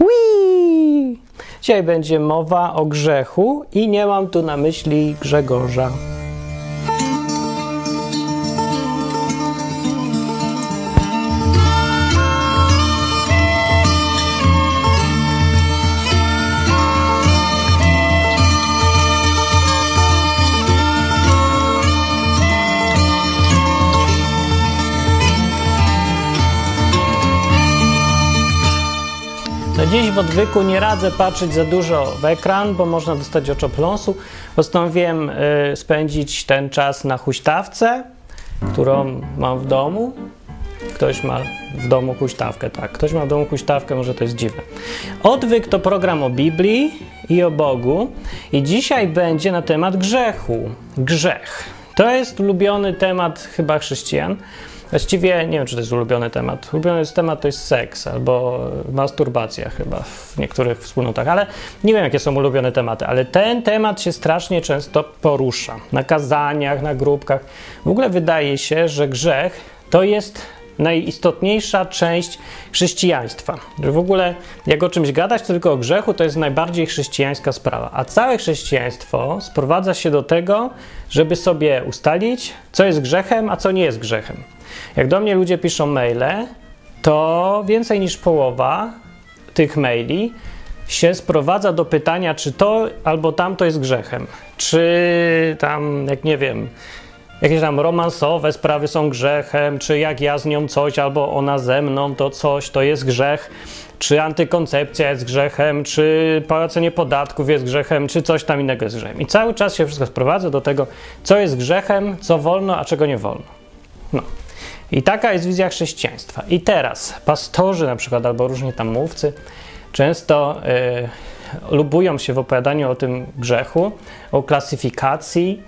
Whee! Dzisiaj będzie mowa o grzechu i nie mam tu na myśli Grzegorza. Dziś w odwyku nie radzę patrzeć za dużo w ekran, bo można dostać oczopląsu. Postanowiłem y, spędzić ten czas na huśtawce, którą mam w domu. Ktoś ma w domu huśtawkę, tak. Ktoś ma w domu huśtawkę, może to jest dziwne. Odwyk to program o Biblii i o Bogu. I dzisiaj będzie na temat grzechu. Grzech. To jest ulubiony temat chyba chrześcijan. Właściwie nie wiem, czy to jest ulubiony temat. Ulubiony jest temat to jest seks albo masturbacja chyba w niektórych wspólnotach, ale nie wiem, jakie są ulubione tematy, ale ten temat się strasznie często porusza na kazaniach, na grupkach. W ogóle wydaje się, że grzech to jest najistotniejsza część chrześcijaństwa. Że w ogóle jak o czymś gadać, tylko o grzechu, to jest najbardziej chrześcijańska sprawa. A całe chrześcijaństwo sprowadza się do tego, żeby sobie ustalić, co jest grzechem, a co nie jest grzechem. Jak do mnie ludzie piszą maile, to więcej niż połowa tych maili się sprowadza do pytania, czy to albo tamto jest grzechem. Czy tam, jak nie wiem, jakieś tam romansowe sprawy są grzechem, czy jak ja z nią coś, albo ona ze mną to coś, to jest grzech, czy antykoncepcja jest grzechem, czy płacenie podatków jest grzechem, czy coś tam innego jest grzechem. I cały czas się wszystko sprowadza do tego, co jest grzechem, co wolno, a czego nie wolno. No. I taka jest wizja chrześcijaństwa. I teraz pastorzy na przykład, albo różni tam mówcy, często y, lubują się w opowiadaniu o tym grzechu, o klasyfikacji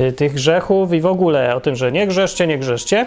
y, tych grzechów i w ogóle o tym, że nie grzeszcie, nie grzeszcie.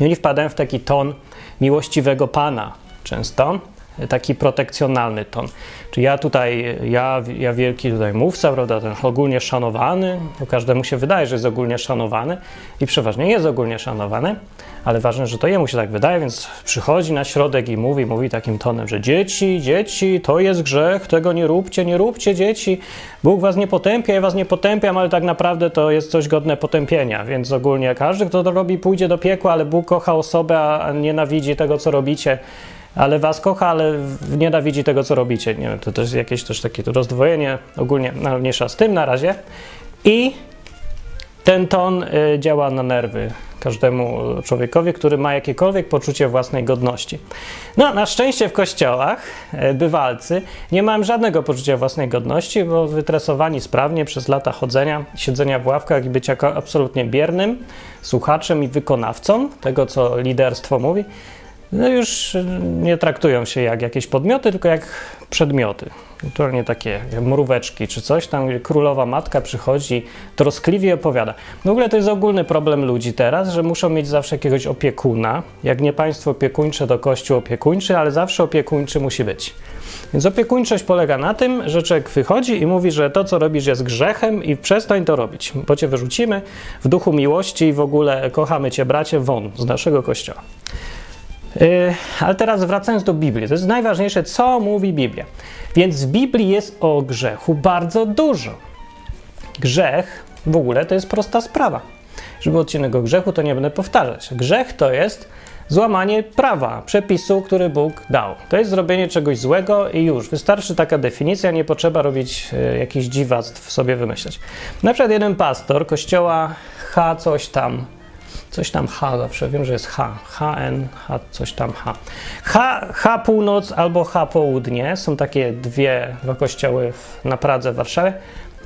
I oni wpadają w taki ton miłościwego Pana często, taki protekcjonalny ton. Czy ja tutaj, ja, ja wielki tutaj mówca, prawda, ten ogólnie szanowany, bo każdemu się wydaje, że jest ogólnie szanowany i przeważnie jest ogólnie szanowany, ale ważne, że to jemu się tak wydaje, więc przychodzi na środek i mówi, mówi takim tonem, że dzieci, dzieci, to jest grzech, tego nie róbcie, nie róbcie dzieci, Bóg was nie potępia, ja was nie potępiam, ale tak naprawdę to jest coś godne potępienia, więc ogólnie każdy, kto to robi, pójdzie do piekła, ale Bóg kocha osobę, a nienawidzi tego, co robicie, ale was kocha, ale nienawidzi tego, co robicie. Nie wiem, to też jakieś też takie rozdwojenie ogólnie, no, mniejsza z tym na razie. I ten ton y, działa na nerwy każdemu człowiekowi, który ma jakiekolwiek poczucie własnej godności. No, na szczęście w kościołach y, bywalcy nie mają żadnego poczucia własnej godności, bo wytresowani sprawnie przez lata chodzenia, siedzenia w ławkach i bycia absolutnie biernym słuchaczem i wykonawcą tego, co liderstwo mówi, no już nie traktują się jak jakieś podmioty, tylko jak przedmioty. Naturalnie takie mróweczki czy coś tam, królowa matka przychodzi, troskliwie opowiada. W ogóle to jest ogólny problem ludzi teraz, że muszą mieć zawsze jakiegoś opiekuna. Jak nie państwo opiekuńcze, to kościół opiekuńczy, ale zawsze opiekuńczy musi być. Więc opiekuńczość polega na tym, że człowiek wychodzi i mówi, że to, co robisz, jest grzechem i przestań to robić, bo cię wyrzucimy w duchu miłości i w ogóle kochamy cię, bracie, won z naszego kościoła. Yy, ale teraz wracając do Biblii, to jest najważniejsze, co mówi Biblia. Więc w Biblii jest o grzechu bardzo dużo. Grzech w ogóle to jest prosta sprawa. Żeby odcinek o grzechu, to nie będę powtarzać. Grzech to jest złamanie prawa, przepisu, który Bóg dał. To jest zrobienie czegoś złego i już. Wystarczy taka definicja, nie potrzeba robić e, jakichś dziwactw sobie wymyślać. Na przykład jeden pastor kościoła H coś tam coś tam H zawsze, wiem, że jest H, HN, H, coś tam H. H, H północ albo H południe, są takie dwie, dwa kościoły w, na Pradze w Warszawie.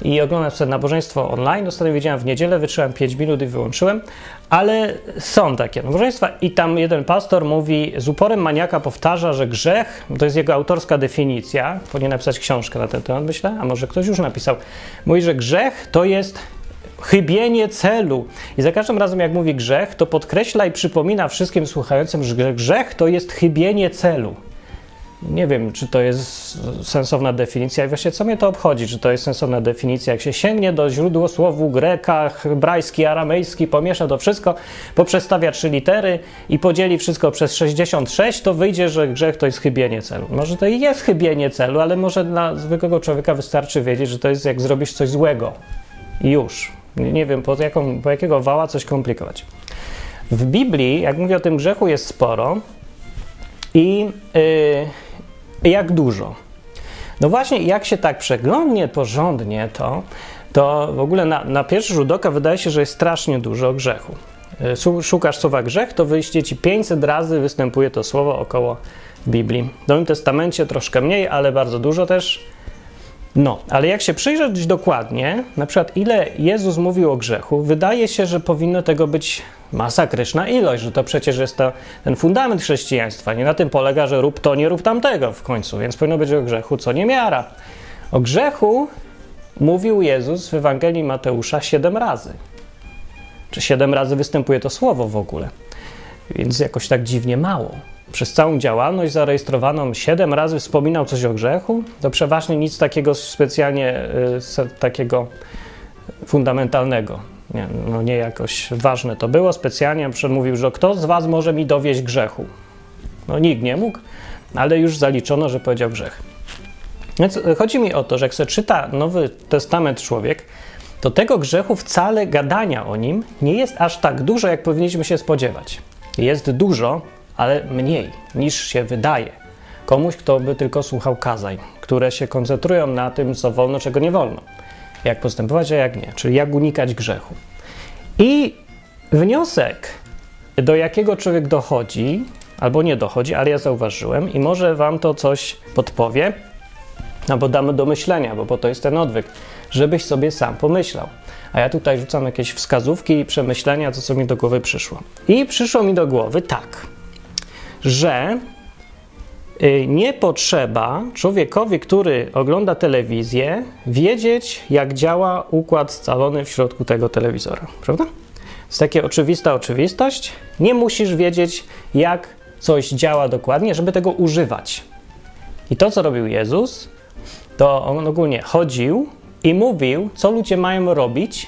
I oglądam sobie nabożeństwo online. Ostatnio widziałem w niedzielę, wytrzymałem 5 minut i wyłączyłem, ale są takie nabożeństwa i tam jeden pastor mówi, z uporem maniaka powtarza, że grzech, to jest jego autorska definicja, powinien napisać książkę na ten temat, myślę, a może ktoś już napisał, mówi, że grzech to jest chybienie celu. I za każdym razem, jak mówi grzech, to podkreśla i przypomina wszystkim słuchającym, że grzech to jest chybienie celu. nie wiem, czy to jest sensowna definicja i właśnie co mnie to obchodzi, czy to jest sensowna definicja. Jak się sięgnie do źródła słowu greka, hebrajski, aramejski, pomiesza to wszystko, poprzestawia trzy litery i podzieli wszystko przez 66, to wyjdzie, że grzech to jest chybienie celu. Może to i jest chybienie celu, ale może dla zwykłego człowieka wystarczy wiedzieć, że to jest jak zrobisz coś złego. I już. Nie wiem, po, jaką, po jakiego wała coś komplikować. W Biblii, jak mówię o tym grzechu, jest sporo i... Yy, jak dużo? No właśnie, jak się tak przeglądnie porządnie to, to w ogóle na, na pierwszy rzut oka wydaje się, że jest strasznie dużo grzechu. Y, szukasz słowa grzech, to wyjście ci 500 razy występuje to słowo około Biblii. W Nowym Testamencie troszkę mniej, ale bardzo dużo też. No, ale jak się przyjrzeć dokładnie, na przykład ile Jezus mówił o grzechu, wydaje się, że powinno tego być masakryczna ilość, że to przecież jest to, ten fundament chrześcijaństwa. Nie na tym polega, że rób to, nie rób tamtego w końcu, więc powinno być o grzechu co niemiara. O grzechu mówił Jezus w Ewangelii Mateusza siedem razy. Czy siedem razy występuje to słowo w ogóle? Więc jakoś tak dziwnie mało. Przez całą działalność zarejestrowaną siedem razy wspominał coś o grzechu, to przeważnie nic takiego specjalnie y, takiego fundamentalnego nie, no nie jakoś ważne to było. Specjalnie przemówił, że kto z was może mi dowieść grzechu? No nikt nie mógł, ale już zaliczono, że powiedział grzech. Więc chodzi mi o to, że jak się czyta Nowy Testament człowiek, to tego grzechu wcale gadania o nim nie jest aż tak dużo, jak powinniśmy się spodziewać. Jest dużo, ale mniej niż się wydaje. Komuś, kto by tylko słuchał kazań, które się koncentrują na tym, co wolno, czego nie wolno jak postępować, a jak nie, czyli jak unikać grzechu. I wniosek, do jakiego człowiek dochodzi, albo nie dochodzi, ale ja zauważyłem i może Wam to coś podpowie, albo damy do myślenia, bo po to jest ten odwyk, żebyś sobie sam pomyślał. A ja tutaj rzucam jakieś wskazówki i przemyślenia, to co mi do głowy przyszło. I przyszło mi do głowy tak, że Y, nie potrzeba człowiekowi, który ogląda telewizję, wiedzieć, jak działa układ scalony w środku tego telewizora, prawda? jest taka oczywista oczywistość. Nie musisz wiedzieć, jak coś działa dokładnie, żeby tego używać. I to, co robił Jezus, to on ogólnie chodził i mówił, co ludzie mają robić,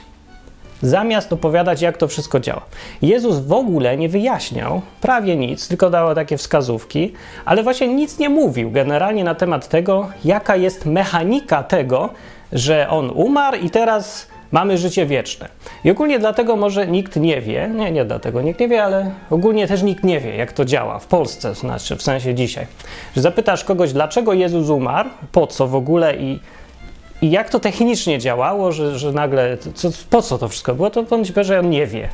zamiast opowiadać, jak to wszystko działa. Jezus w ogóle nie wyjaśniał prawie nic, tylko dał takie wskazówki, ale właśnie nic nie mówił generalnie na temat tego, jaka jest mechanika tego, że on umarł i teraz mamy życie wieczne. I ogólnie dlatego może nikt nie wie, nie, nie dlatego nikt nie wie, ale ogólnie też nikt nie wie, jak to działa w Polsce, znaczy w sensie dzisiaj. Że zapytasz kogoś, dlaczego Jezus umarł, po co w ogóle i i jak to technicznie działało, że, że nagle, co, po co to wszystko było, to powie, że on nie wie.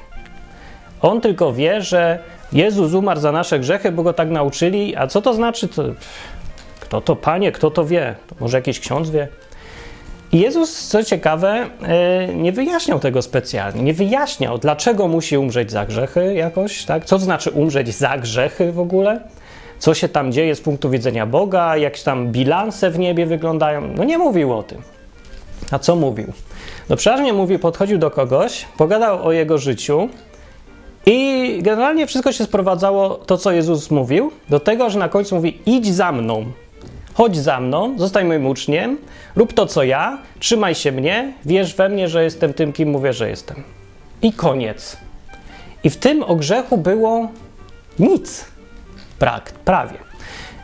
On tylko wie, że Jezus umarł za nasze grzechy, bo go tak nauczyli, a co to znaczy? To, kto to, panie, kto to wie? To może jakiś ksiądz wie? I Jezus, co ciekawe, e, nie wyjaśniał tego specjalnie. Nie wyjaśniał, dlaczego musi umrzeć za grzechy jakoś, tak? Co to znaczy umrzeć za grzechy w ogóle? Co się tam dzieje z punktu widzenia Boga? Jak tam bilanse w niebie wyglądają? No nie mówił o tym. A co mówił? No przeważnie mówił, podchodził do kogoś, pogadał o jego życiu i generalnie wszystko się sprowadzało, to co Jezus mówił, do tego, że na końcu mówi idź za mną, chodź za mną, zostań moim uczniem, rób to co ja, trzymaj się mnie, wierz we mnie, że jestem tym, kim mówię, że jestem. I koniec. I w tym o grzechu było nic. Prak, prawie.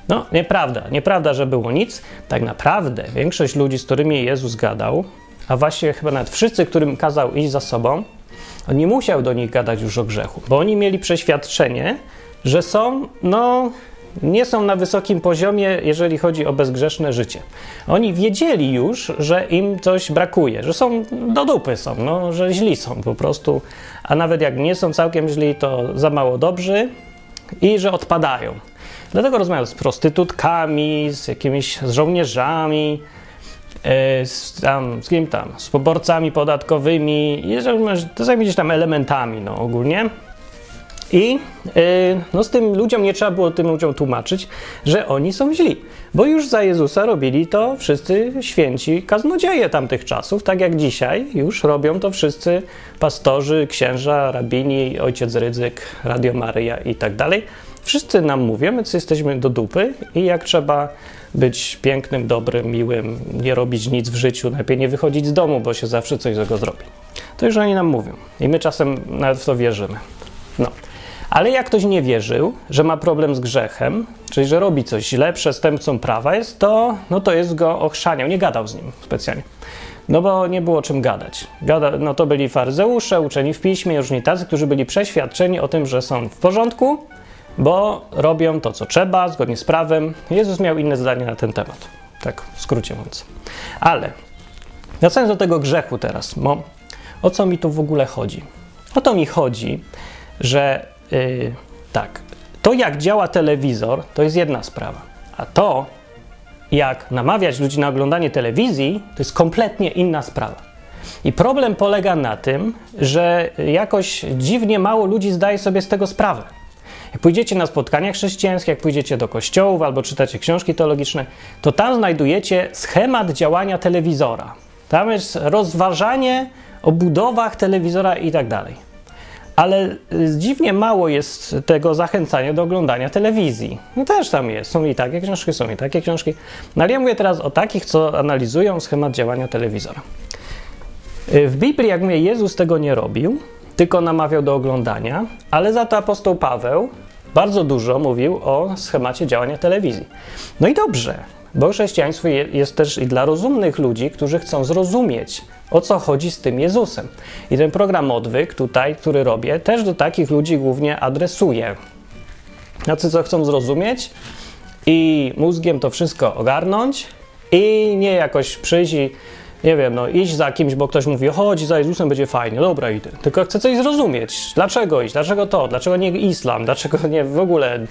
No, nieprawda. Nieprawda, że było nic. Tak naprawdę większość ludzi, z którymi Jezus gadał, a właściwie chyba nawet wszyscy, którym kazał iść za sobą, on nie musiał do nich gadać już o grzechu, bo oni mieli przeświadczenie, że są, no, nie są na wysokim poziomie, jeżeli chodzi o bezgrzeszne życie. Oni wiedzieli już, że im coś brakuje, że są do dupy są, no, że źli są po prostu, a nawet jak nie są całkiem źli, to za mało dobrzy i że odpadają. Dlatego rozmawiał z prostytutkami, z jakimiś z żołnierzami, e, z, tam, z kim tam, z poborcami podatkowymi, to zajmie tam elementami no, ogólnie. I e, no, z tym ludziom nie trzeba było tym ludziom tłumaczyć, że oni są źli, bo już za Jezusa robili to wszyscy święci kaznodzieje tamtych czasów, tak jak dzisiaj już robią to wszyscy pastorzy, księża, rabini, ojciec Rydzyk, Radio Maryja i tak dalej Wszyscy nam mówią, my jesteśmy do dupy i jak trzeba być pięknym, dobrym, miłym, nie robić nic w życiu, lepiej nie wychodzić z domu, bo się zawsze coś złego zrobi. To już oni nam mówią i my czasem nawet w to wierzymy. No. Ale jak ktoś nie wierzył, że ma problem z grzechem, czyli że robi coś źle, przestępcą prawa jest, to, no to jest go ochrzaniał, nie gadał z nim specjalnie. No bo nie było czym gadać. Gada, no to byli faryzeusze, uczeni w piśmie, różni tacy, którzy byli przeświadczeni o tym, że są w porządku, bo robią to, co trzeba, zgodnie z prawem. Jezus miał inne zdanie na ten temat. Tak w skrócie mówiąc. Ale wracając do tego grzechu teraz, bo o co mi tu w ogóle chodzi? O to mi chodzi, że yy, tak, to jak działa telewizor, to jest jedna sprawa, a to jak namawiać ludzi na oglądanie telewizji, to jest kompletnie inna sprawa. I problem polega na tym, że jakoś dziwnie mało ludzi zdaje sobie z tego sprawę. Jak pójdziecie na spotkania chrześcijańskie, jak pójdziecie do kościołów albo czytacie książki teologiczne, to tam znajdujecie schemat działania telewizora. Tam jest rozważanie o budowach telewizora i tak dalej. Ale dziwnie mało jest tego zachęcania do oglądania telewizji. No też tam jest. Są i takie książki, są i takie książki. No ale ja mówię teraz o takich, co analizują schemat działania telewizora. W Biblii, jak mówię, Jezus tego nie robił, tylko namawiał do oglądania, ale za to apostoł Paweł bardzo dużo mówił o schemacie działania telewizji. No i dobrze, bo chrześcijaństwo jest też i dla rozumnych ludzi, którzy chcą zrozumieć, o co chodzi z tym Jezusem. I ten program Odwyk tutaj, który robię, też do takich ludzi głównie adresuje. Tacy, co chcą zrozumieć i mózgiem to wszystko ogarnąć i nie jakoś przyjść i nie wiem, no iść za kimś, bo ktoś mówi, chodź za Jezusem, będzie fajnie, dobra idę. Tylko chcę coś zrozumieć. Dlaczego iść? Dlaczego to? Dlaczego nie islam? Dlaczego nie w ogóle...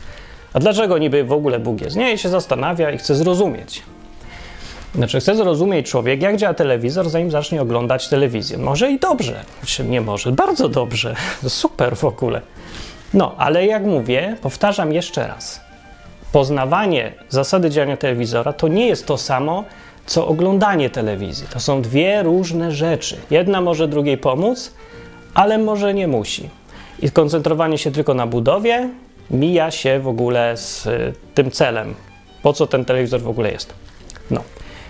A dlaczego niby w ogóle Bóg jest? Nie, się zastanawia i chce zrozumieć. Znaczy, chce zrozumieć człowiek, jak działa telewizor, zanim zacznie oglądać telewizję. Może i dobrze. Nie może, bardzo dobrze. Super w ogóle. No, ale jak mówię, powtarzam jeszcze raz. Poznawanie zasady działania telewizora to nie jest to samo, co oglądanie telewizji. To są dwie różne rzeczy. Jedna może drugiej pomóc, ale może nie musi. I koncentrowanie się tylko na budowie mija się w ogóle z y, tym celem, po co ten telewizor w ogóle jest. No.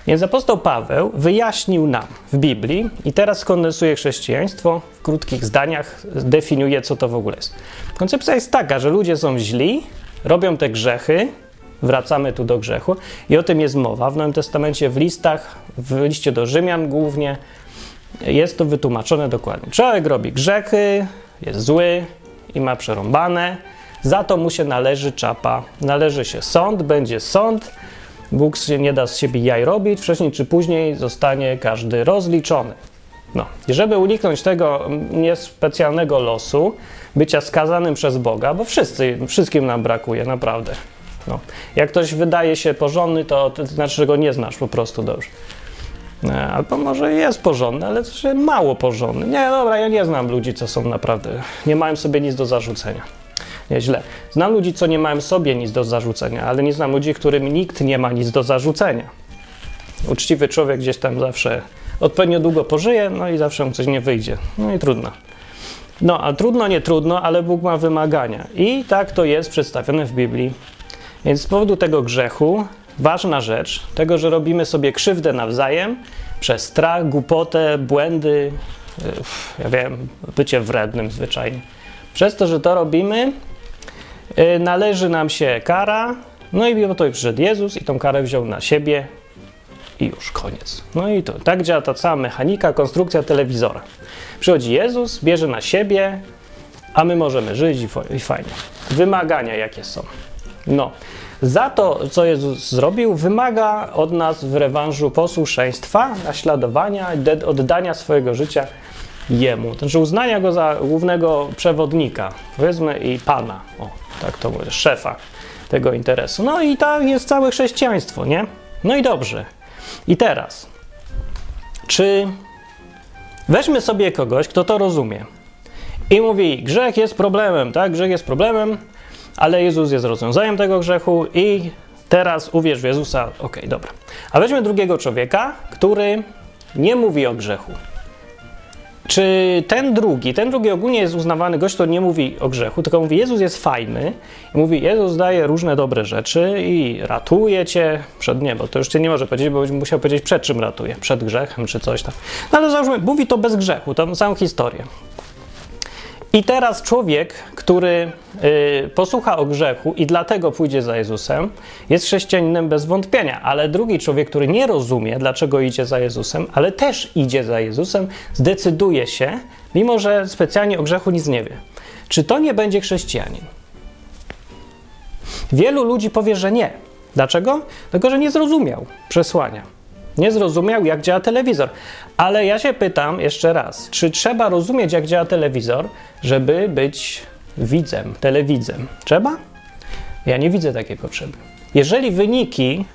Więc apostoł Paweł wyjaśnił nam w Biblii i teraz kondensuje chrześcijaństwo w krótkich zdaniach, definiuje, co to w ogóle jest. Koncepcja jest taka, że ludzie są źli, robią te grzechy, wracamy tu do grzechu i o tym jest mowa w Nowym Testamencie, w listach, w liście do Rzymian głównie jest to wytłumaczone dokładnie. Człowiek robi grzechy, jest zły i ma przerąbane, za to mu się należy czapa, należy się sąd, będzie sąd, Bóg się nie da z siebie jaj robić, wcześniej czy później zostanie każdy rozliczony. No, i żeby uniknąć tego niespecjalnego losu, bycia skazanym przez Boga, bo wszyscy, wszystkim nam brakuje, naprawdę. No. Jak ktoś wydaje się porządny, to, to znaczy, że go nie znasz po prostu dobrze. Albo może jest porządny, ale mało porządny. Nie, dobra, ja nie znam ludzi, co są naprawdę, nie mają sobie nic do zarzucenia. Nie, źle. Znam ludzi, co nie mają sobie nic do zarzucenia, ale nie znam ludzi, którym nikt nie ma nic do zarzucenia. Uczciwy człowiek gdzieś tam zawsze odpowiednio długo pożyje, no i zawsze mu coś nie wyjdzie. No i trudno. No, a trudno, nie trudno, ale Bóg ma wymagania. I tak to jest przedstawione w Biblii. Więc z powodu tego grzechu, ważna rzecz, tego, że robimy sobie krzywdę nawzajem, przez strach, głupotę, błędy, ja wiem, bycie wrednym zwyczajnie. Przez to, że to robimy, należy nam się kara, no i po to przyszedł Jezus i tą karę wziął na siebie i już koniec. No i to tak działa ta cała mechanika, konstrukcja telewizora. Przychodzi Jezus, bierze na siebie, a my możemy żyć i, i fajnie. Wymagania jakie są. No, za to, co Jezus zrobił, wymaga od nas w rewanżu posłuszeństwa, naśladowania, oddania swojego życia Jemu. Znaczy uznania go za głównego przewodnika, powiedzmy, i pana. O, tak to mówię, szefa tego interesu. No i tak jest całe chrześcijaństwo, nie? No i dobrze. I teraz, czy weźmy sobie kogoś, kto to rozumie i mówi, grzech jest problemem, tak? Grzech jest problemem, ale Jezus jest rozwiązaniem tego grzechu i teraz uwierz w Jezusa. Okej, okay, dobra. A weźmy drugiego człowieka, który nie mówi o grzechu. Czy ten drugi, ten drugi ogólnie jest uznawany gość, który nie mówi o grzechu, tylko mówi, Jezus jest fajny i mówi, Jezus daje różne dobre rzeczy i ratuje cię przed niebo. To już cię nie może powiedzieć, bo musiał powiedzieć przed czym ratuje, przed grzechem czy coś tam. No ale załóżmy, mówi to bez grzechu, tą samą historię. I teraz człowiek, który y, posłucha o grzechu i dlatego pójdzie za Jezusem, jest chrześcijaninem bez wątpienia, ale drugi człowiek, który nie rozumie, dlaczego idzie za Jezusem, ale też idzie za Jezusem, zdecyduje się, mimo że specjalnie o grzechu nic nie wie. Czy to nie będzie chrześcijanin? Wielu ludzi powie, że nie. Dlaczego? Dlatego, że nie zrozumiał przesłania. Nie zrozumiał, jak działa telewizor. Ale ja się pytam jeszcze raz, czy trzeba rozumieć, jak działa telewizor, żeby być widzem, telewidzem? Trzeba? Ja nie widzę takiej potrzeby. Jeżeli wyniki,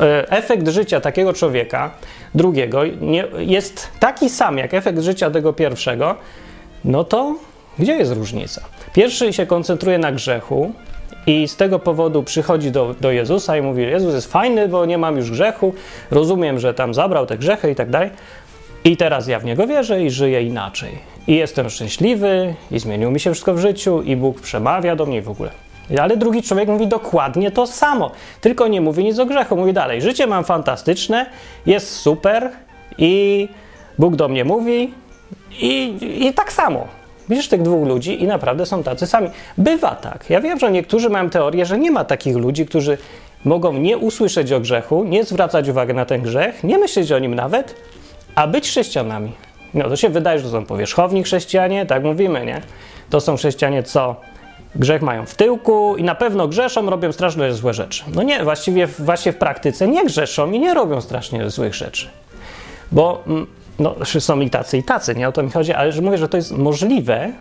e, efekt życia takiego człowieka, drugiego, nie, jest taki sam jak efekt życia tego pierwszego, no to gdzie jest różnica? Pierwszy się koncentruje na grzechu, i z tego powodu przychodzi do, do Jezusa i mówi: Jezus jest fajny, bo nie mam już grzechu, rozumiem, że tam zabrał te grzechy i tak dalej. I teraz ja w niego wierzę i żyję inaczej. I jestem szczęśliwy, i zmieniło mi się wszystko w życiu, i Bóg przemawia do mnie w ogóle. Ale drugi człowiek mówi dokładnie to samo, tylko nie mówi nic o grzechu. Mówi dalej: Życie mam fantastyczne, jest super, i Bóg do mnie mówi, i, i tak samo. Widzisz tych dwóch ludzi i naprawdę są tacy sami. Bywa tak. Ja wiem, że niektórzy mają teorię, że nie ma takich ludzi, którzy mogą nie usłyszeć o grzechu, nie zwracać uwagi na ten grzech, nie myśleć o nim nawet, a być chrześcijanami. No to się wydaje, że to są powierzchowni chrześcijanie, tak mówimy, nie? To są chrześcijanie, co grzech mają w tyłku i na pewno grzeszą, robią strasznie złe rzeczy. No nie, właściwie właśnie w praktyce nie grzeszą i nie robią strasznie złych rzeczy. Bo mm, no, są i tacy, i tacy, nie o to mi chodzi, ale że mówię, że to jest możliwe,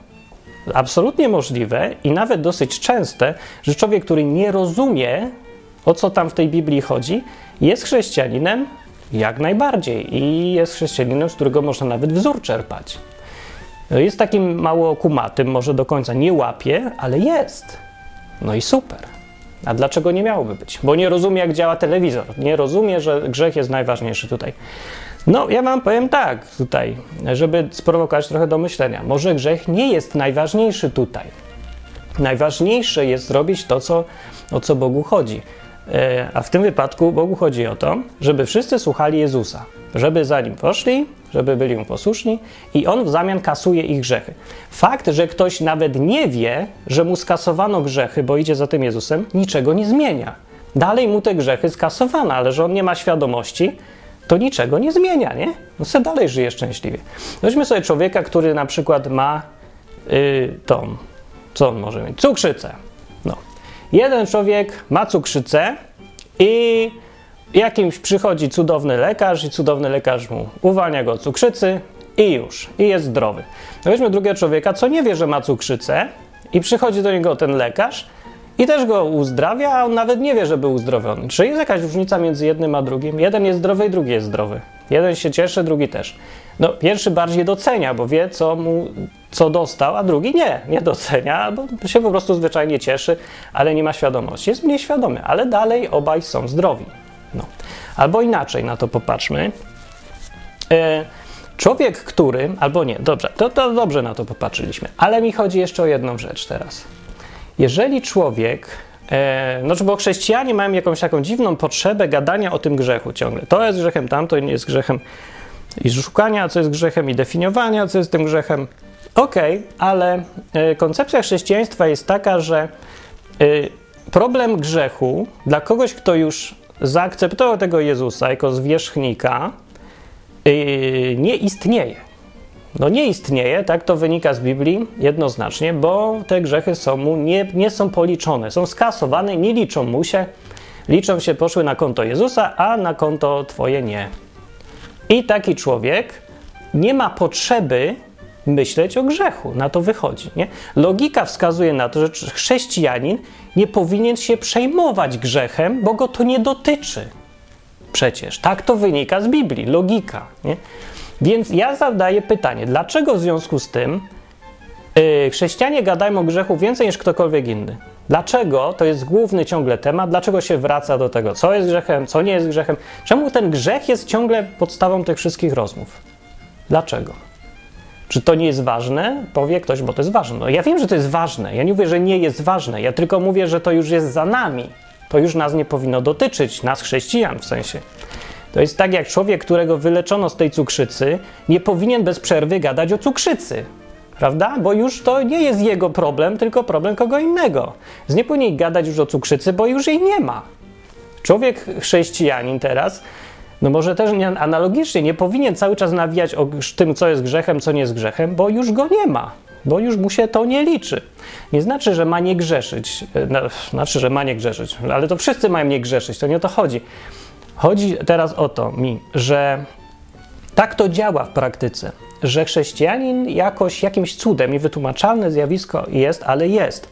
absolutnie możliwe i nawet dosyć częste, że człowiek, który nie rozumie, o co tam w tej Biblii chodzi, jest chrześcijaninem jak najbardziej i jest chrześcijaninem, z którego można nawet wzór czerpać. Jest takim mało kumatym, może do końca nie łapie, ale jest. No i super. A dlaczego nie miałoby być? Bo nie rozumie, jak działa telewizor. Nie rozumie, że grzech jest najważniejszy tutaj. No, ja wam powiem tak tutaj, żeby sprowokować trochę do myślenia. Może grzech nie jest najważniejszy tutaj. Najważniejsze jest zrobić to, co, o co Bogu chodzi. E, a w tym wypadku Bogu chodzi o to, żeby wszyscy słuchali Jezusa, żeby za nim poszli, żeby byli mu posłuszni i on w zamian kasuje ich grzechy. Fakt, że ktoś nawet nie wie, że mu skasowano grzechy, bo idzie za tym Jezusem, niczego nie zmienia. Dalej mu te grzechy skasowano, ale że on nie ma świadomości, to niczego nie zmienia, nie? No se dalej żyje szczęśliwie. Weźmy sobie człowieka, który na przykład ma yy, tą, co on może mieć? Cukrzycę. No. Jeden człowiek ma cukrzycę i jakimś przychodzi cudowny lekarz i cudowny lekarz mu uwalnia go od cukrzycy i już, i jest zdrowy. Weźmy drugiego człowieka, co nie wie, że ma cukrzycę i przychodzi do niego ten lekarz i też go uzdrawia, a on nawet nie wie, że był uzdrowiony. Czy jest jakaś różnica między jednym a drugim? Jeden jest zdrowy i drugi jest zdrowy. Jeden się cieszy, drugi też. No, pierwszy bardziej docenia, bo wie, co mu co dostał, a drugi nie, nie docenia, bo się po prostu zwyczajnie cieszy, ale nie ma świadomości. Jest mniej świadomy, ale dalej obaj są zdrowi. No. Albo inaczej na to popatrzmy. E, człowiek, który, albo nie, dobrze, to, to dobrze na to popatrzyliśmy, ale mi chodzi jeszcze o jedną rzecz teraz. Jeżeli człowiek, e, no bo chrześcijanie mają jakąś taką dziwną potrzebę gadania o tym grzechu ciągle. To jest grzechem, tamto jest grzechem i szukania, co jest grzechem i definiowania, co jest tym grzechem. Okej, okay, ale e, koncepcja chrześcijaństwa jest taka, że e, problem grzechu dla kogoś, kto już zaakceptował tego Jezusa jako zwierzchnika, nie istnieje no nie istnieje, tak to wynika z Biblii jednoznacznie, bo te grzechy są mu nie, nie są policzone, są skasowane, nie liczą mu się, liczą się, poszły na konto Jezusa, a na konto Twoje nie. I taki człowiek nie ma potrzeby myśleć o grzechu, na to wychodzi. Nie? Logika wskazuje na to, że chrześcijanin nie powinien się przejmować grzechem, bo go to nie dotyczy. Przecież tak to wynika z Biblii, logika. Nie? Więc ja zadaję pytanie, dlaczego w związku z tym yy, chrześcijanie gadają o grzechu więcej niż ktokolwiek inny? Dlaczego to jest główny ciągle temat? Dlaczego się wraca do tego, co jest grzechem, co nie jest grzechem? Czemu ten grzech jest ciągle podstawą tych wszystkich rozmów? Dlaczego? Czy to nie jest ważne? Powie ktoś, bo to jest ważne. No ja wiem, że to jest ważne. Ja nie mówię, że nie jest ważne. Ja tylko mówię, że to już jest za nami. To już nas nie powinno dotyczyć, nas chrześcijan w sensie. To jest tak jak człowiek, którego wyleczono z tej cukrzycy, nie powinien bez przerwy gadać o cukrzycy. Prawda? Bo już to nie jest jego problem, tylko problem kogo innego. Z nie powinien gadać już o cukrzycy, bo już jej nie ma. Człowiek chrześcijanin teraz, no może też nie, analogicznie nie powinien cały czas nawijać o tym, co jest grzechem, co nie jest grzechem, bo już go nie ma, bo już mu się to nie liczy. Nie znaczy, że ma nie grzeszyć, no, znaczy, że ma nie grzeszyć, ale to wszyscy mają nie grzeszyć, to nie o to chodzi. Chodzi teraz o to mi, że tak to działa w praktyce, że chrześcijanin jakoś jakimś cudem, niewytłumaczalne zjawisko jest, ale jest.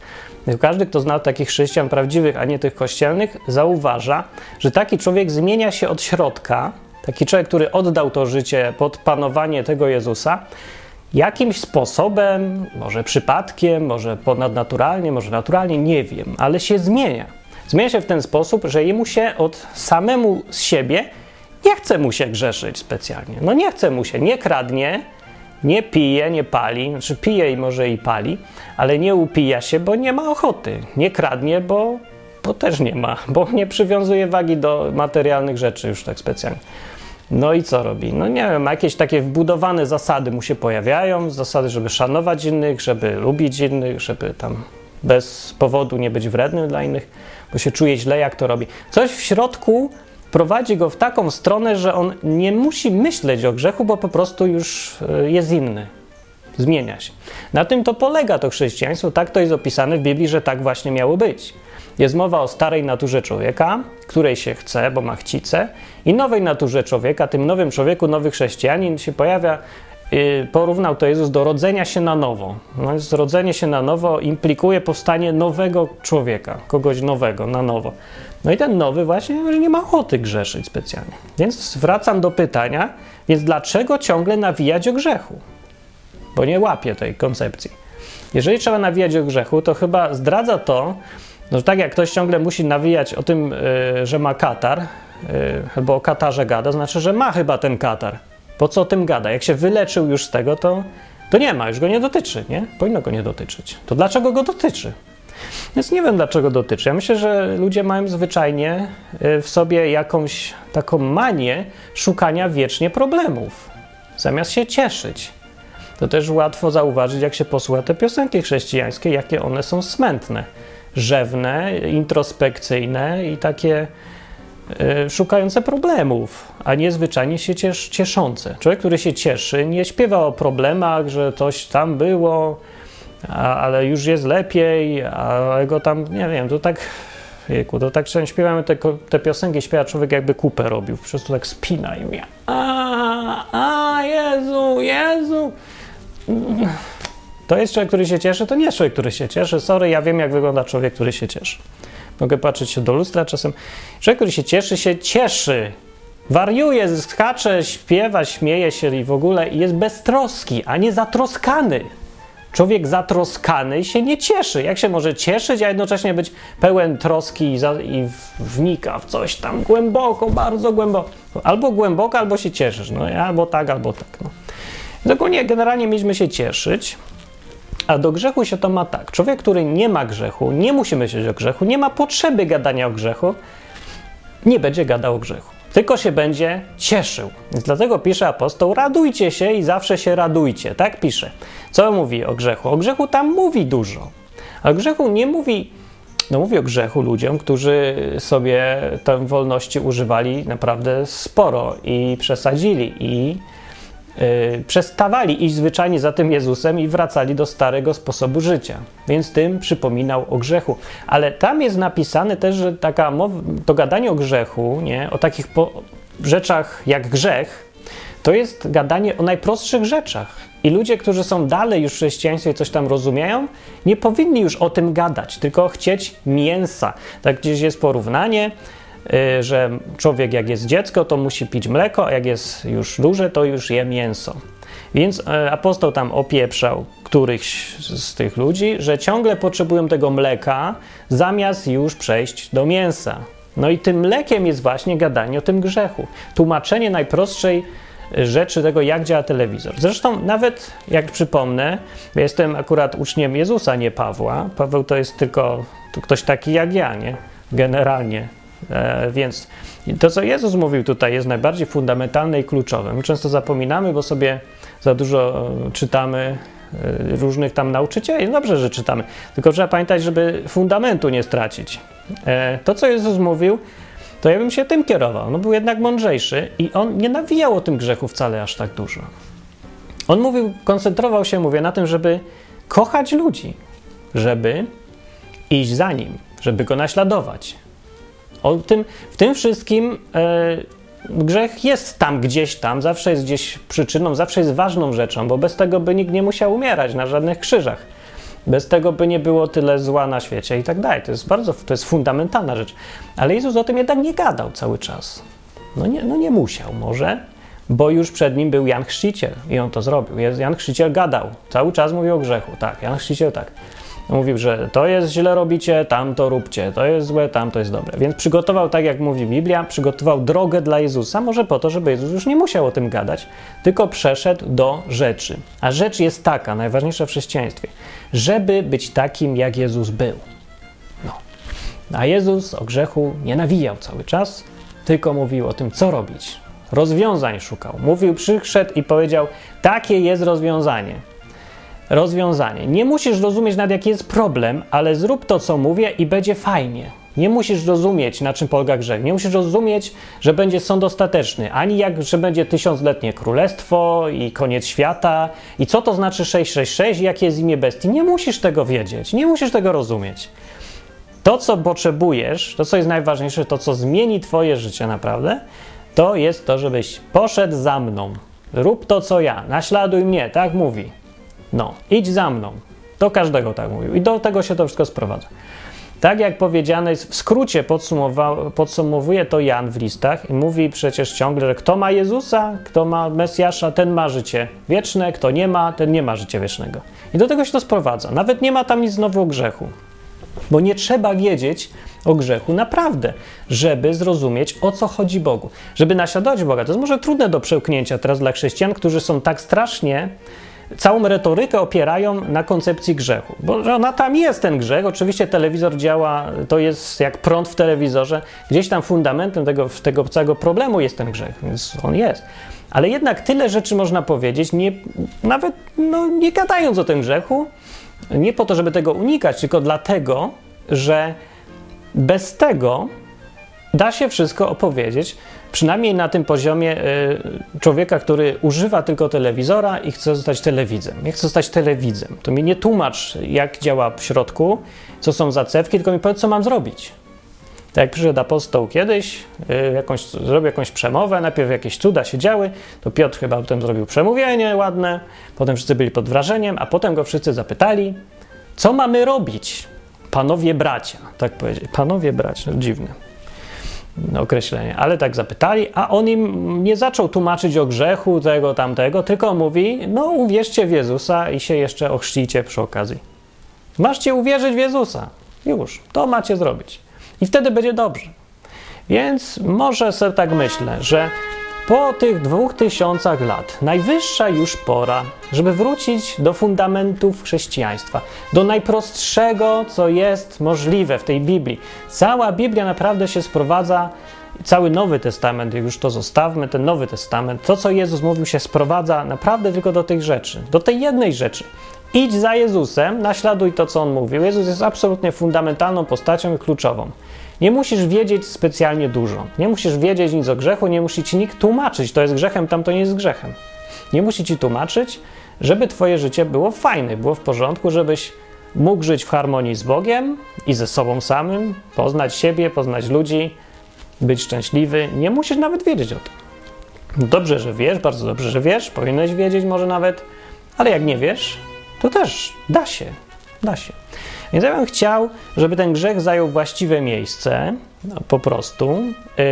Każdy, kto zna takich chrześcijan prawdziwych, a nie tych kościelnych, zauważa, że taki człowiek zmienia się od środka, taki człowiek, który oddał to życie pod panowanie tego Jezusa, jakimś sposobem, może przypadkiem, może ponadnaturalnie, może naturalnie, nie wiem, ale się zmienia. Zmienia się w ten sposób, że jemu się od samemu z siebie nie chce mu się grzeszyć specjalnie. No nie chce mu się, nie kradnie, nie pije, nie pali, znaczy pije i może i pali, ale nie upija się, bo nie ma ochoty. Nie kradnie, bo, bo też nie ma, bo nie przywiązuje wagi do materialnych rzeczy już tak specjalnie. No i co robi? No nie wiem, jakieś takie wbudowane zasady mu się pojawiają, zasady, żeby szanować innych, żeby lubić innych, żeby tam bez powodu nie być wrednym dla innych, bo się czuje źle, jak to robi. Coś w środku prowadzi go w taką stronę, że on nie musi myśleć o grzechu, bo po prostu już e, jest inny. Zmienia się. Na tym to polega to chrześcijaństwo. Tak to jest opisane w Biblii, że tak właśnie miało być. Jest mowa o starej naturze człowieka, której się chce, bo ma chcicę, i nowej naturze człowieka. Tym nowym człowieku, nowy chrześcijanin się pojawia. Yy, porównał to Jezus do rodzenia się na nowo. No rodzenie się na nowo implikuje powstanie nowego człowieka, kogoś nowego, na nowo. No i ten nowy właśnie nie ma ochoty grzeszyć specjalnie. Więc wracam do pytania, więc dlaczego ciągle nawijać o grzechu? Bo nie łapię tej koncepcji. Jeżeli trzeba nawijać o grzechu, to chyba zdradza to, no, że tak jak ktoś ciągle musi nawijać o tym, yy, że ma katar, yy, albo o katarze gada, znaczy, że ma chyba ten katar. Po co o tym gada? Jak się wyleczył już z tego, to, to nie ma, już go nie dotyczy, nie? Powinno go nie dotyczyć. To dlaczego go dotyczy? Więc nie wiem, dlaczego dotyczy. Ja myślę, że ludzie mają zwyczajnie y, w sobie jakąś taką manię szukania wiecznie problemów, zamiast się cieszyć. To też łatwo zauważyć, jak się posłucha te piosenki chrześcijańskie, jakie one są smętne, rzewne, introspekcyjne i takie szukające problemów, a nie zwyczajnie się ciesz, cieszące. Człowiek, który się cieszy, nie śpiewa o problemach, że coś tam było, a, ale już jest lepiej, ale go tam, nie wiem, to tak, jejku, to tak śpiewamy te, te piosenki, śpiewa człowiek jakby kupę robił, po prostu tak spina i mówi, a, a, Jezu, Jezu. To jest człowiek, który się cieszy, to nie jest człowiek, który się cieszy. Sorry, ja wiem, jak wygląda człowiek, który się cieszy. Mogę patrzeć się do lustra czasem. Człowiek, który się cieszy, się cieszy. Wariuje, skacze, śpiewa, śmieje się i w ogóle jest beztroski, a nie zatroskany. Człowiek zatroskany się nie cieszy. Jak się może cieszyć, a jednocześnie być pełen troski i, za, i wnika w coś tam głęboko, bardzo głęboko. Albo głęboko, albo się cieszysz. No, albo tak, albo tak. No. Ogólnie generalnie mieliśmy się cieszyć, a do grzechu się to ma tak. Człowiek, który nie ma grzechu, nie musi myśleć o grzechu, nie ma potrzeby gadania o grzechu, nie będzie gadał o grzechu tylko się będzie cieszył. Dlatego pisze apostoł: radujcie się i zawsze się radujcie. Tak pisze. Co mówi o grzechu? O grzechu tam mówi dużo. A o grzechu nie mówi. No mówi o grzechu ludziom, którzy sobie tę wolności używali naprawdę sporo i przesadzili i przestawali iść zwyczajnie za tym Jezusem i wracali do starego sposobu życia. Więc tym przypominał o grzechu. Ale tam jest napisane też, że taka mowa, to gadanie o grzechu, nie, o takich po, rzeczach jak grzech, to jest gadanie o najprostszych rzeczach. I ludzie, którzy są dalej już w chrześcijaństwie i coś tam rozumieją, nie powinni już o tym gadać, tylko chcieć mięsa. Tak gdzieś jest porównanie, Y, że człowiek jak jest dziecko, to musi pić mleko, a jak jest już duże, to już je mięso. Więc y, apostoł tam opieprzał którychś z tych ludzi, że ciągle potrzebują tego mleka, zamiast już przejść do mięsa. No i tym mlekiem jest właśnie gadanie o tym grzechu. Tłumaczenie najprostszej rzeczy tego, jak działa telewizor. Zresztą nawet jak przypomnę, ja jestem akurat uczniem Jezusa, nie Pawła. Paweł to jest tylko to ktoś taki jak ja, nie? Generalnie. E, więc to, co Jezus mówił tutaj, jest najbardziej fundamentalne i kluczowe. My często zapominamy, bo sobie za dużo czytamy e, różnych tam nauczycieli. Dobrze, że czytamy, tylko trzeba pamiętać, żeby fundamentu nie stracić. E, to, co Jezus mówił, to ja bym się tym kierował. No był jednak mądrzejszy i on nie nawijał o tym grzechu wcale aż tak dużo. On mówił, koncentrował się, mówię, na tym, żeby kochać ludzi, żeby iść za nim, żeby go naśladować. O tym, w tym wszystkim e, grzech jest tam gdzieś tam, zawsze jest gdzieś przyczyną, zawsze jest ważną rzeczą, bo bez tego by nikt nie musiał umierać na żadnych krzyżach. Bez tego by nie było tyle zła na świecie i tak dalej. To jest bardzo, to jest fundamentalna rzecz. Ale Jezus o tym jednak nie gadał cały czas. No nie, no nie musiał może, bo już przed nim był Jan Chrzciciel i on to zrobił. Jan Chrzciciel gadał, cały czas mówił o grzechu. Tak, Jan Chrzciciel tak. Mówił, że to jest źle robicie, tam to róbcie, to jest złe, tam to jest dobre. Więc przygotował, tak jak mówi Biblia, przygotował drogę dla Jezusa, może po to, żeby Jezus już nie musiał o tym gadać, tylko przeszedł do rzeczy. A rzecz jest taka, najważniejsza w chrześcijaństwie, żeby być takim, jak Jezus był. No. A Jezus o grzechu nie nawijał cały czas, tylko mówił o tym, co robić. Rozwiązań szukał. Mówił, przyszedł i powiedział: Takie jest rozwiązanie rozwiązanie. Nie musisz rozumieć, nad jaki jest problem, ale zrób to, co mówię i będzie fajnie. Nie musisz rozumieć, na czym polega grzech. Nie musisz rozumieć, że będzie sąd ostateczny, ani jak, że będzie tysiącletnie królestwo i koniec świata, i co to znaczy 666 i jakie jest imię bestii. Nie musisz tego wiedzieć, nie musisz tego rozumieć. To, co potrzebujesz, to, co jest najważniejsze, to, co zmieni Twoje życie naprawdę, to jest to, żebyś poszedł za mną. Rób to, co ja, naśladuj mnie, tak mówi. No, idź za mną. Do każdego tak mówił. I do tego się to wszystko sprowadza. Tak jak powiedziane w skrócie podsumowuje to Jan w listach i mówi przecież ciągle, że kto ma Jezusa, kto ma Mesjasza, ten ma życie wieczne, kto nie ma, ten nie ma życia wiecznego. I do tego się to sprowadza. Nawet nie ma tam nic znowu o grzechu. Bo nie trzeba wiedzieć o grzechu naprawdę, żeby zrozumieć, o co chodzi Bogu. Żeby naśladować Boga. To jest może trudne do przełknięcia teraz dla chrześcijan, którzy są tak strasznie całą retorykę opierają na koncepcji grzechu. Bo ona tam jest ten grzech. Oczywiście telewizor działa, to jest jak prąd w telewizorze. Gdzieś tam fundamentem tego, tego całego problemu jest ten grzech, więc on jest. Ale jednak tyle rzeczy można powiedzieć, nie, nawet no, nie gadając o tym grzechu, nie po to, żeby tego unikać, tylko dlatego, że bez tego da się wszystko opowiedzieć, przynajmniej na tym poziomie y, człowieka, który używa tylko telewizora i chce zostać telewidzem. Ja chcę zostać telewidzem. To mi nie tłumacz, jak działa w środku, co są zacewki, tylko mi powiedz, co mam zrobić. Tak jak przyszedł apostoł kiedyś, y, jakąś, zrobił jakąś przemowę, najpierw jakieś cuda się działy, to Piotr chyba potem zrobił przemówienie ładne, potem wszyscy byli pod wrażeniem, a potem go wszyscy zapytali, co mamy robić? Panowie bracia, tak powiedzieli. Panowie bracia, dziwne określenie, ale tak zapytali, a on im nie zaczął tłumaczyć o grzechu tego, tamtego, tylko mówi, no uwierzcie w Jezusa i się jeszcze ochrzcicie przy okazji. Macie uwierzyć w Jezusa. Już, to macie zrobić. I wtedy będzie dobrze. Więc może sobie tak myślę, że po tych dwóch tysiącach lat najwyższa już pora, żeby wrócić do fundamentów chrześcijaństwa, do najprostszego, co jest możliwe w tej Biblii. Cała Biblia naprawdę się sprowadza, cały Nowy Testament, już to zostawmy, ten Nowy Testament, to co Jezus mówił, się sprowadza naprawdę tylko do tych rzeczy, do tej jednej rzeczy. Idź za Jezusem, naśladuj to, co on mówił. Jezus jest absolutnie fundamentalną postacią i kluczową. Nie musisz wiedzieć specjalnie dużo. Nie musisz wiedzieć nic o grzechu, nie musi ci nikt tłumaczyć, to jest grzechem, tam to nie jest grzechem. Nie musi ci tłumaczyć, żeby twoje życie było fajne, było w porządku, żebyś mógł żyć w harmonii z Bogiem i ze sobą samym, poznać siebie, poznać ludzi, być szczęśliwy. Nie musisz nawet wiedzieć o tym. Dobrze, że wiesz, bardzo dobrze, że wiesz, powinieneś wiedzieć może nawet, ale jak nie wiesz, to też da się, da się. Więc ja bym chciał, żeby ten grzech zajął właściwe miejsce, no, po prostu, yy,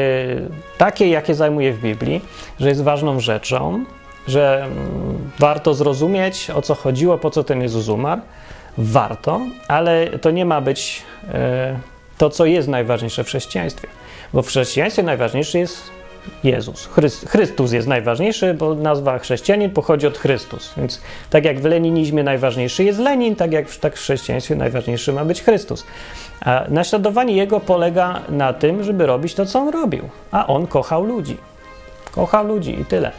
takie, jakie zajmuje w Biblii, że jest ważną rzeczą, że yy, warto zrozumieć, o co chodziło, po co ten Jezus umarł. Warto, ale to nie ma być yy, to, co jest najważniejsze w chrześcijaństwie. Bo w chrześcijaństwie najważniejszy jest Jezus. Chryst, Chrystus jest najważniejszy, bo nazwa chrześcijanin pochodzi od Chrystus. Więc tak jak w leninizmie najważniejszy jest Lenin, tak jak w, tak w chrześcijaństwie najważniejszy ma być Chrystus. A naśladowanie jego polega na tym, żeby robić to, co on robił. A on kochał ludzi. Kochał ludzi i tyle.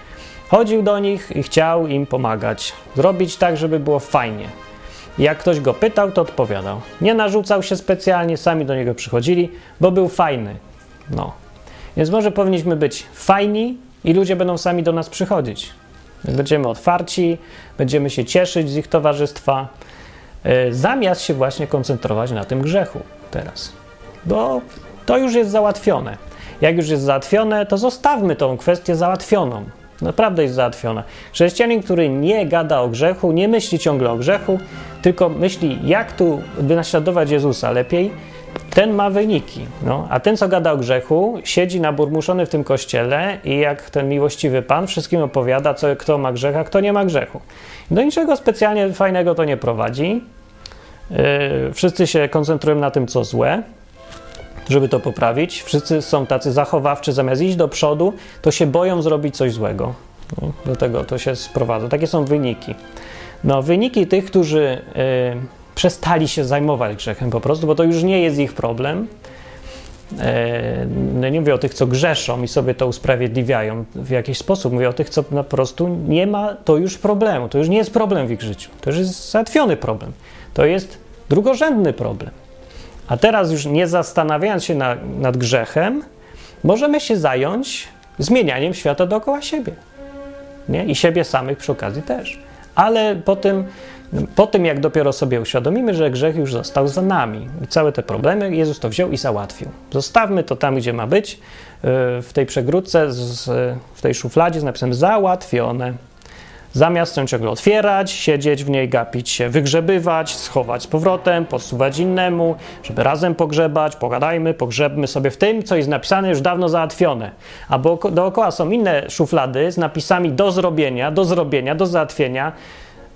Chodził do nich i chciał im pomagać. Zrobić tak, żeby było fajnie. Jak ktoś go pytał, to odpowiadał. Nie narzucał się specjalnie, sami do niego przychodzili, bo był fajny. No. Więc może powinniśmy być fajni i ludzie będą sami do nas przychodzić. Będziemy otwarci, będziemy się cieszyć z ich towarzystwa, yy, zamiast się właśnie koncentrować na tym grzechu teraz. Bo to już jest załatwione. Jak już jest załatwione, to zostawmy tą kwestię załatwioną. Naprawdę jest załatwiona. Chrześcijanin, który nie gada o grzechu, nie myśli ciągle o grzechu, tylko myśli, jak tu by naśladować Jezusa lepiej, ten ma wyniki. No, a ten, co gada o grzechu, siedzi naburmuszony w tym kościele i jak ten miłościwy Pan wszystkim opowiada, co, kto ma grzech, a kto nie ma grzechu. Do niczego specjalnie fajnego to nie prowadzi. Yy, wszyscy się koncentrują na tym, co złe, żeby to poprawić. Wszyscy są tacy zachowawczy, zamiast iść do przodu, to się boją zrobić coś złego. No, do tego to się sprowadza. Takie są wyniki. No, wyniki tych, którzy yy, przestali się zajmować grzechem po prostu, bo to już nie jest ich problem. E, no nie mówię o tych, co grzeszą i sobie to usprawiedliwiają w jakiś sposób. Mówię o tych, co po prostu nie ma to już problemu. To już nie jest problem w ich życiu. To już jest załatwiony problem. To jest drugorzędny problem. A teraz już nie zastanawiając się na, nad grzechem, możemy się zająć zmienianiem świata dookoła siebie. Nie? I siebie samych przy okazji też. Ale po tym po tym, jak dopiero sobie uświadomimy, że grzech już został za nami i całe te problemy Jezus to wziął i załatwił. Zostawmy to tam, gdzie ma być, w tej przegródce, w tej szufladzie z napisem załatwione. Zamiast ją ciągle otwierać, siedzieć w niej, gapić się, wygrzebywać, schować z powrotem, podsuwać innemu, żeby razem pogrzebać, pogadajmy, pogrzebmy sobie w tym, co jest napisane już dawno załatwione. A dookoła są inne szuflady z napisami do zrobienia, do zrobienia, do załatwienia,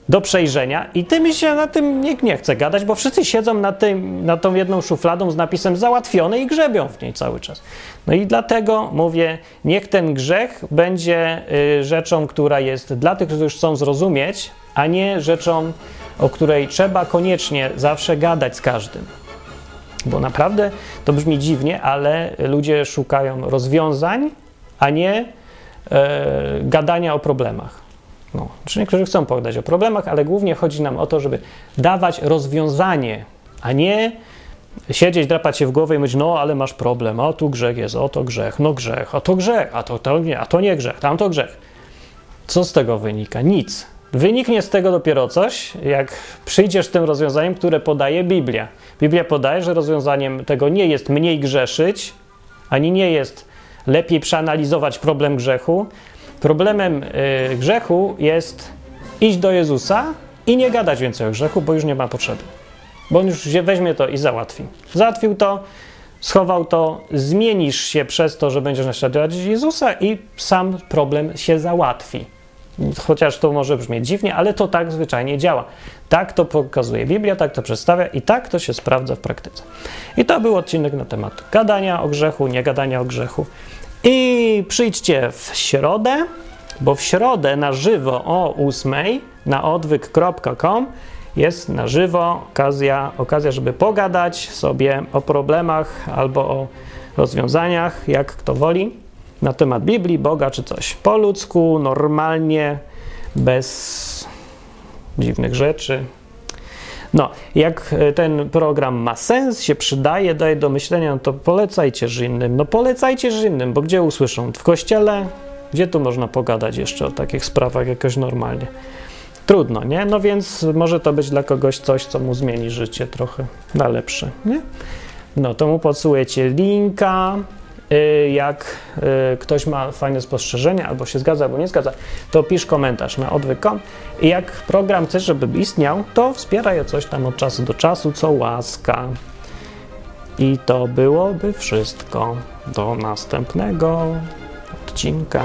do przejrzenia i tym się na tym nikt nie chce gadać, bo wszyscy siedzą na tym, nad tą jedną szufladą z napisem załatwione i grzebią w niej cały czas. No i dlatego mówię, niech ten grzech będzie y, rzeczą, która jest dla tych, którzy już chcą zrozumieć, a nie rzeczą, o której trzeba koniecznie zawsze gadać z każdym. Bo naprawdę to brzmi dziwnie, ale ludzie szukają rozwiązań, a nie e, gadania o problemach. No, czy niektórzy chcą pogadać o problemach, ale głównie chodzi nam o to, żeby dawać rozwiązanie, a nie siedzieć, drapać się w głowę i mówić, no ale masz problem, o tu grzech jest, o to grzech, no grzech, a to grzech, a to, to nie, a to nie grzech, tam to grzech. Co z tego wynika? Nic. Wyniknie z tego dopiero coś, jak przyjdziesz tym rozwiązaniem, które podaje Biblia. Biblia podaje, że rozwiązaniem tego nie jest mniej grzeszyć, ani nie jest lepiej przeanalizować problem grzechu, Problemem y, grzechu jest iść do Jezusa i nie gadać więcej o grzechu, bo już nie ma potrzeby. Bo on już weźmie to i załatwi. Załatwił to, schował to, zmienisz się przez to, że będziesz naśladować Jezusa i sam problem się załatwi. Chociaż to może brzmieć dziwnie, ale to tak zwyczajnie działa. Tak to pokazuje Biblia, tak to przedstawia i tak to się sprawdza w praktyce. I to był odcinek na temat gadania o grzechu, nie gadania o grzechu. I przyjdźcie w środę, bo w środę na żywo o 8 na odwyk.com jest na żywo okazja, okazja, żeby pogadać sobie o problemach albo o rozwiązaniach, jak kto woli, na temat Biblii, Boga czy coś. Po ludzku, normalnie, bez dziwnych rzeczy, no, jak e, ten program ma sens, się przydaje, daje do myślenia, no to polecajcie innym. No polecajcie innym, bo gdzie usłyszą? W kościele? Gdzie tu można pogadać jeszcze o takich sprawach jakoś normalnie? Trudno, nie? No więc może to być dla kogoś coś, co mu zmieni życie trochę na lepsze, nie? No to mu podsyłujecie linka, jak y, ktoś ma fajne spostrzeżenia, albo się zgadza, albo nie zgadza, to pisz komentarz na odwyk.com i jak program chcesz, żeby istniał, to wspieraj coś tam od czasu do czasu, co łaska. I to byłoby wszystko. Do następnego odcinka.